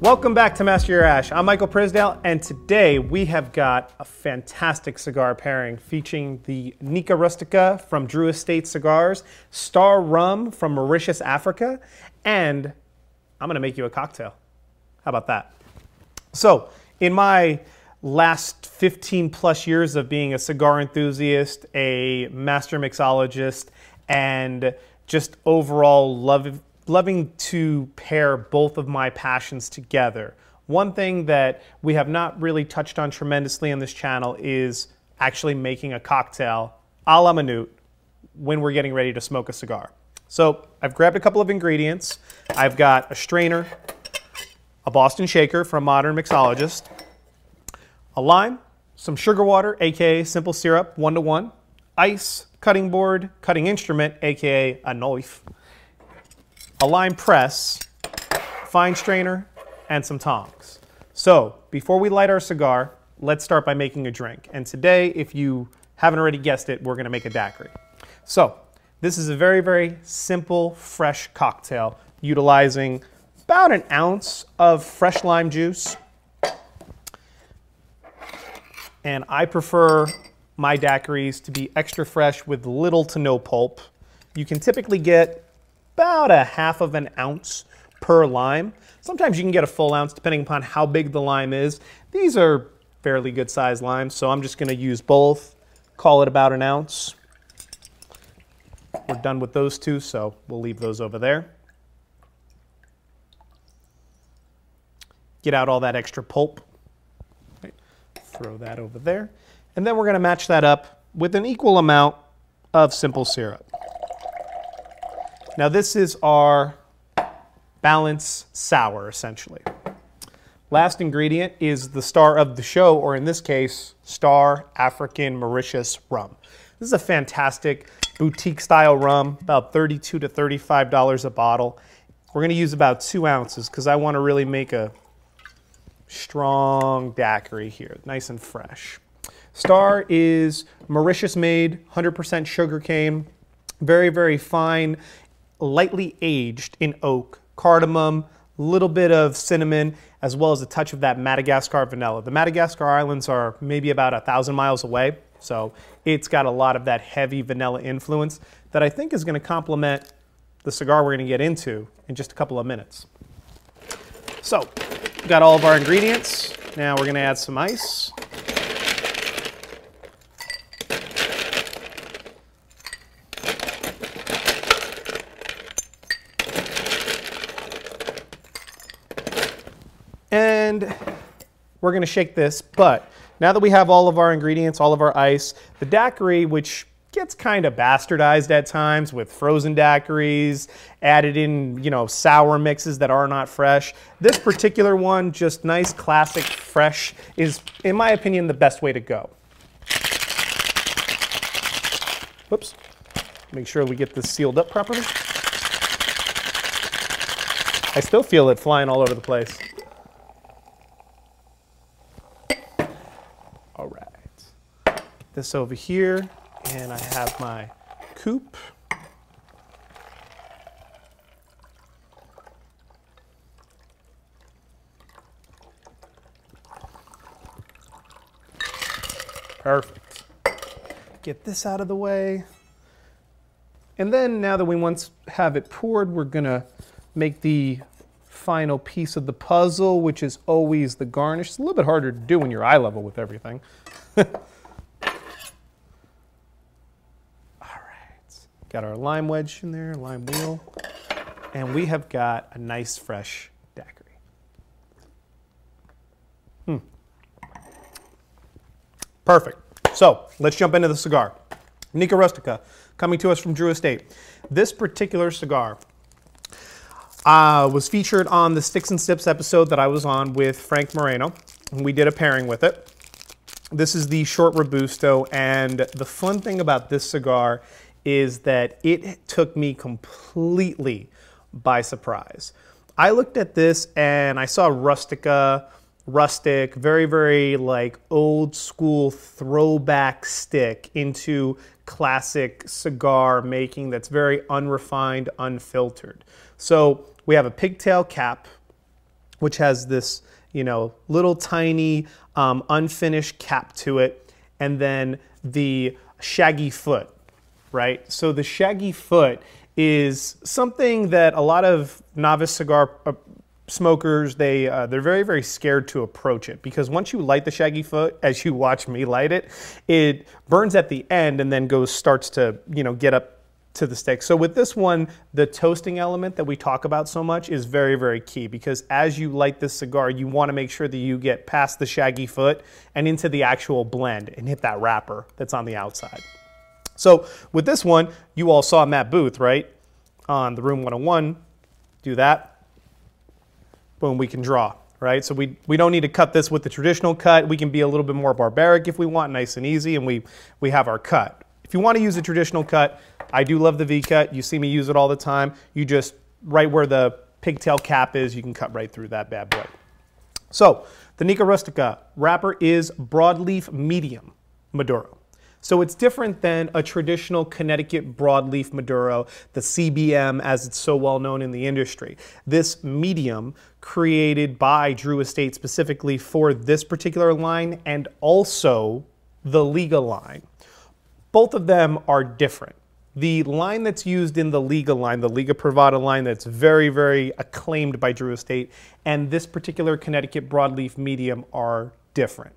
Welcome back to Master Your Ash. I'm Michael Prisdale, and today we have got a fantastic cigar pairing featuring the Nica Rustica from Drew Estate Cigars, Starr Rum from Mauritius, Africa, and I'm gonna make you a cocktail. How about that? So, in my last 15 plus years of being a cigar enthusiast, a master mixologist, and just overall love, loving to pair both of my passions together. One thing that we have not really touched on tremendously on this channel is actually making a cocktail a la minute when we're getting ready to smoke a cigar. So I've grabbed a couple of ingredients. I've got a strainer, a Boston shaker from Modern Mixologist, a lime, some sugar water, aka simple syrup, one to one, ice, cutting board, cutting instrument, aka a knife, a lime press, fine strainer, and some tongs. So before we light our cigar, let's start by making a drink. And today, if you haven't already guessed it, we're gonna make a daiquiri. So this is a very, very simple, fresh cocktail utilizing about an ounce of fresh lime juice. And I prefer my daiquiris to be extra fresh with little to no pulp. You can typically get about a half of an ounce per lime. Sometimes you can get a full ounce depending upon how big the lime is. These are fairly good sized limes, so I'm just gonna use both, call it about an ounce. We're done with those two, so we'll leave those over there. Get out all that extra pulp. Right. Throw that over there. And then we're gonna match that up with an equal amount of simple syrup. Now this is our balance sour, essentially. Last ingredient is the star of the show, or in this case, Starr African Mauritius Rum. This is a fantastic boutique style rum, about 32 to $35 a bottle. We're gonna use about two ounces because I wanna really make a strong daiquiri here, nice and fresh. Starr is Mauritius made, 100% sugarcane, very, very fine lightly aged in oak, cardamom, little bit of cinnamon, as well as a touch of that Madagascar vanilla. The Madagascar Islands are maybe about a thousand miles away, so it's got a lot of that heavy vanilla influence that I think is going to complement the cigar we're going to get into in just a couple of minutes. So, got all of our ingredients. Now we're going to add some ice. And we're gonna shake this, but now that we have all of our ingredients, all of our ice, the daiquiri, which gets kind of bastardized at times with frozen daiquiris, added in, you know, sour mixes that are not fresh. This particular one, just nice, classic, fresh, is, in my opinion, the best way to go. Whoops. Make sure we get this sealed up properly. I still feel it flying all over the place. This over here, and I have my coupe. Perfect. Get this out of the way. And then now that we once have it poured, we're gonna make the final piece of the puzzle, which is always the garnish. It's a little bit harder to do when you're eye level with everything. Got our lime wedge in there, lime wheel, and we have got a nice fresh daiquiri. Hmm. Perfect. So let's jump into the cigar. Nica Rustica, coming to us from Drew Estate. This particular cigar uh, was featured on the Sticks and Sips episode that I was on with Frank Moreno. We did a pairing with it. This is the short Robusto, and the fun thing about this cigar is that it took me completely by surprise. I looked at this and I saw rustica, rustic, very, very like old school throwback stick into classic cigar making that's very unrefined, unfiltered. So we have a pigtail cap. which has this, you know, little tiny um, unfinished cap to it, and then the shaggy foot, right? So the shaggy foot is something that a lot of novice cigar uh, smokers they uh, they're very very scared to approach it because once you light the shaggy foot as you watch me light it it burns at the end and then goes starts to you know get up to the stick so with this one the toasting element that we talk about so much is very very key because as you light this cigar you want to make sure that you get past the shaggy foot and into the actual blend and hit that wrapper that's on the outside so with this one you all saw matt booth right on the room 101 do that boom, we can draw, right? So we, we don't need to cut this with the traditional cut. We can be a little bit more barbaric if we want, nice and easy, and we, we have our cut. If you want to use a traditional cut, I do love the V-cut. You see me use it all the time. You just, right where the pigtail cap is, you can cut right through that bad boy. So the Nica Rustica wrapper is broadleaf medium Maduro. So it's different than a traditional Connecticut broadleaf Maduro, the CBM as it's so well known in the industry. This medium created by Drew Estate specifically for this particular line and also the Liga line. Both of them are different. The line that's used in the Liga line, the Liga Privada line that's very, very acclaimed by Drew Estate, and this particular Connecticut broadleaf medium are different.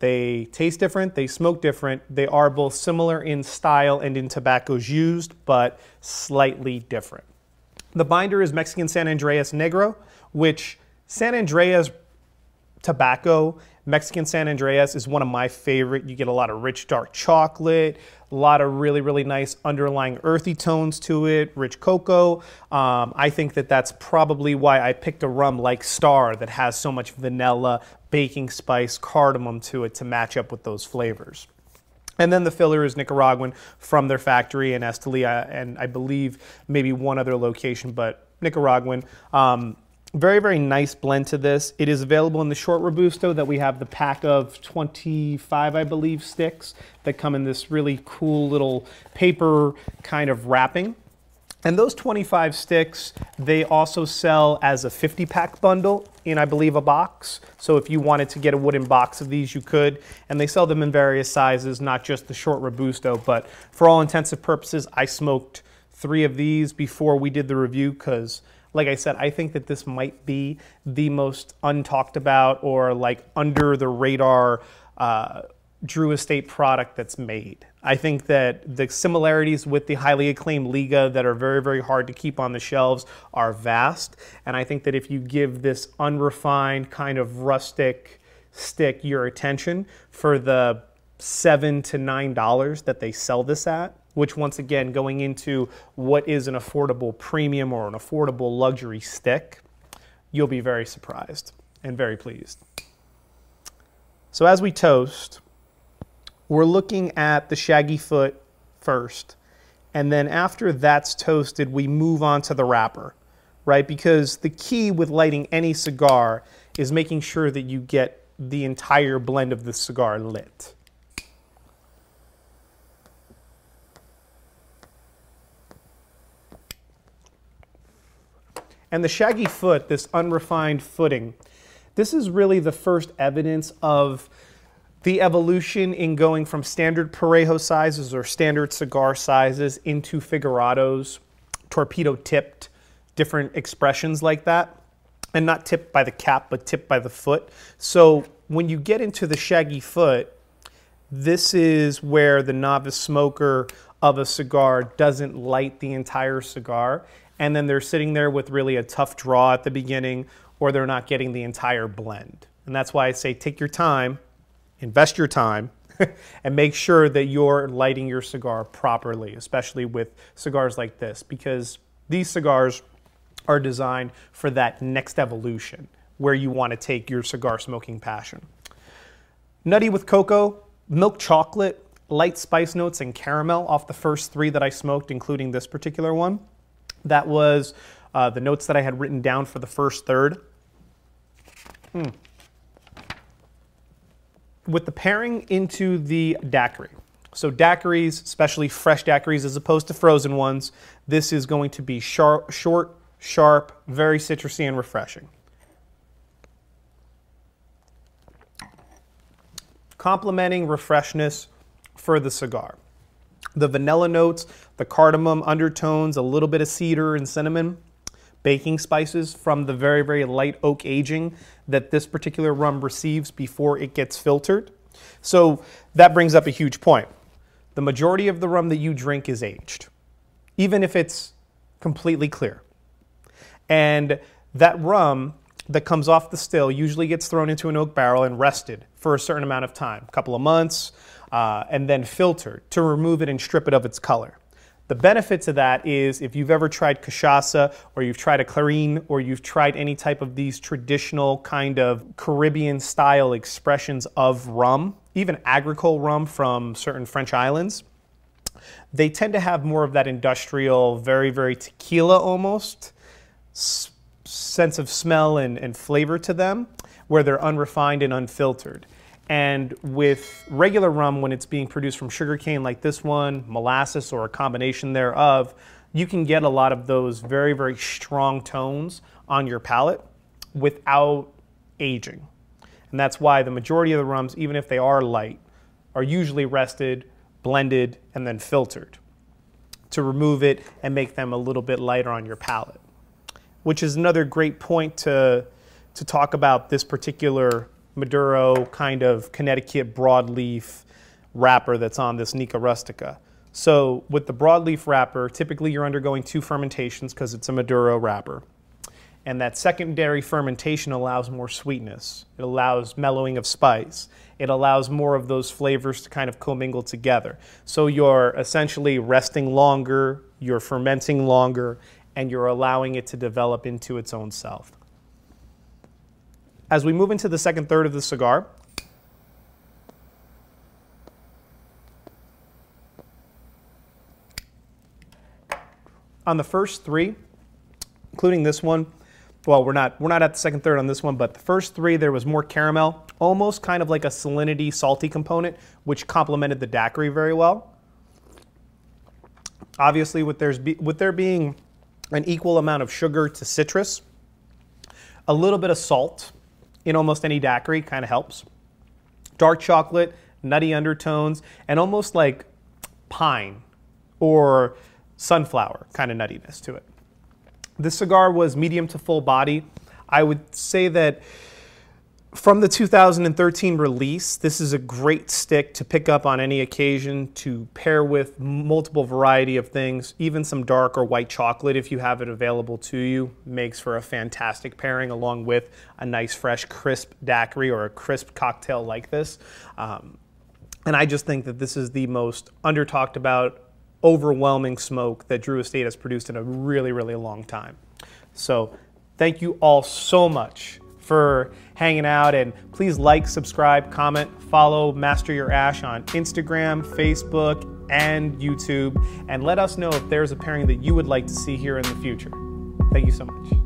They taste different, they smoke different. They are both similar in style and in tobaccos used, but slightly different. The binder is Mexican San Andreas Negro, which San Andrés tobacco, Mexican San Andreas is one of my favorite. You get a lot of rich dark chocolate, a lot of really, really nice underlying earthy tones to it, rich cocoa. Um, I think that that's probably why I picked a rum like Starr that has so much vanilla, baking spice, cardamom to it to match up with those flavors. And then the filler is Nicaraguan from their factory in Esteli, and I believe maybe one other location, but Nicaraguan. Um, very, very nice blend to this. It is available in the short Robusto that we have the pack of 25, I believe, sticks that come in this really cool little paper kind of wrapping. And those 25 sticks, they also sell as a 50 pack bundle in, I believe, a box. So if you wanted to get a wooden box of these, you could. And they sell them in various sizes, not just the short Robusto. But for all intensive purposes, I smoked three of these before we did the review because like I said, I think that this might be the most untalked about or like under the radar uh, Drew Estate product that's made. I think that the similarities with the highly acclaimed Liga that are very, very hard to keep on the shelves are vast. And I think that if you give this unrefined, kind of rustic stick your attention for the seven to nine dollars that they sell this at, which once again, going into what is an affordable premium or an affordable luxury stick, you'll be very surprised and very pleased. So as we toast, we're looking at the shaggy foot first. And then after that's toasted, we move on to the wrapper, right? Because the key with lighting any cigar is making sure that you get the entire blend of the cigar lit. And the shaggy foot, this unrefined footing, this is really the first evidence of the evolution in going from standard Parejo sizes or standard cigar sizes into figurados, torpedo tipped, different expressions like that. And not tipped by the cap, but tipped by the foot. So when you get into the shaggy foot, this is where the novice smoker of a cigar doesn't light the entire cigar. And then they're sitting there with really a tough draw at the beginning, or they're not getting the entire blend. And that's why I say take your time invest your time, and make sure that you're lighting your cigar properly, especially with cigars like this, because these cigars are designed for that next evolution where you want to take your cigar smoking passion. Nutty with cocoa, milk chocolate, light spice notes, and caramel off the first three that I smoked, including this particular one. That was uh, the notes that I had written down for the first third. Hmm. With the pairing into the daiquiri. So daiquiris, especially fresh daiquiris as opposed to frozen ones, this is going to be sharp, short, sharp, very citrusy and refreshing. Complementing refreshness for the cigar. The vanilla notes, the cardamom undertones, a little bit of cedar and cinnamon, baking spices from the very, very light oak aging that this particular rum receives before it gets filtered. So that brings up a huge point. The majority of the rum that you drink is aged, even if it's completely clear. And that rum that comes off the still usually gets thrown into an oak barrel and rested for a certain amount of time, a couple of months, uh, and then filtered to remove it and strip it of its color. The benefit to that is if you've ever tried cachaça or you've tried a clairin or you've tried any type of these traditional kind of Caribbean style expressions of rum, even agricole rum from certain French islands, they tend to have more of that industrial, very, very tequila almost sense of smell and, and flavor to them where they're unrefined and unfiltered. And with regular rum, when it's being produced from sugarcane like this one, molasses, or a combination thereof, you can get a lot of those very, very strong tones on your palate without aging. And that's why the majority of the rums, even if they are light, are usually rested, blended, and then filtered to remove it and make them a little bit lighter on your palate. Which is another great point to, to talk about this particular Maduro kind of Connecticut broadleaf wrapper that's on this Nica Rustica. So with the broadleaf wrapper, typically you're undergoing two fermentations because it's a Maduro wrapper. And that secondary fermentation allows more sweetness. It allows mellowing of spice. It allows more of those flavors to kind of commingle together. So you're essentially resting longer, you're fermenting longer, and you're allowing it to develop into its own self. As we move into the second third of the cigar, on the first three, including this one, well, we're not we're not at the second third on this one, but the first three there was more caramel, almost kind of like a salinity, salty component, which complemented the daiquiri very well. Obviously, with there's with there being an equal amount of sugar to citrus, a little bit of salt, in almost any daiquiri kind of helps. Dark chocolate, nutty undertones, and almost like pine or sunflower kind of nuttiness to it. This cigar was medium to full body. I would say that from the 2013 release, this is a great stick to pick up on any occasion to pair with multiple variety of things. Even some dark or white chocolate, if you have it available to you, makes for a fantastic pairing along with a nice, fresh, crisp daiquiri or a crisp cocktail like this. Um, and I just think that this is the most under talked about, overwhelming smoke that Drew Estate has produced in a really, really long time. So thank you all so much for hanging out. And please like, subscribe, comment, follow Master Your Ash on Instagram, Facebook, and YouTube. And let us know if there's a pairing that you would like to see here in the future. Thank you so much.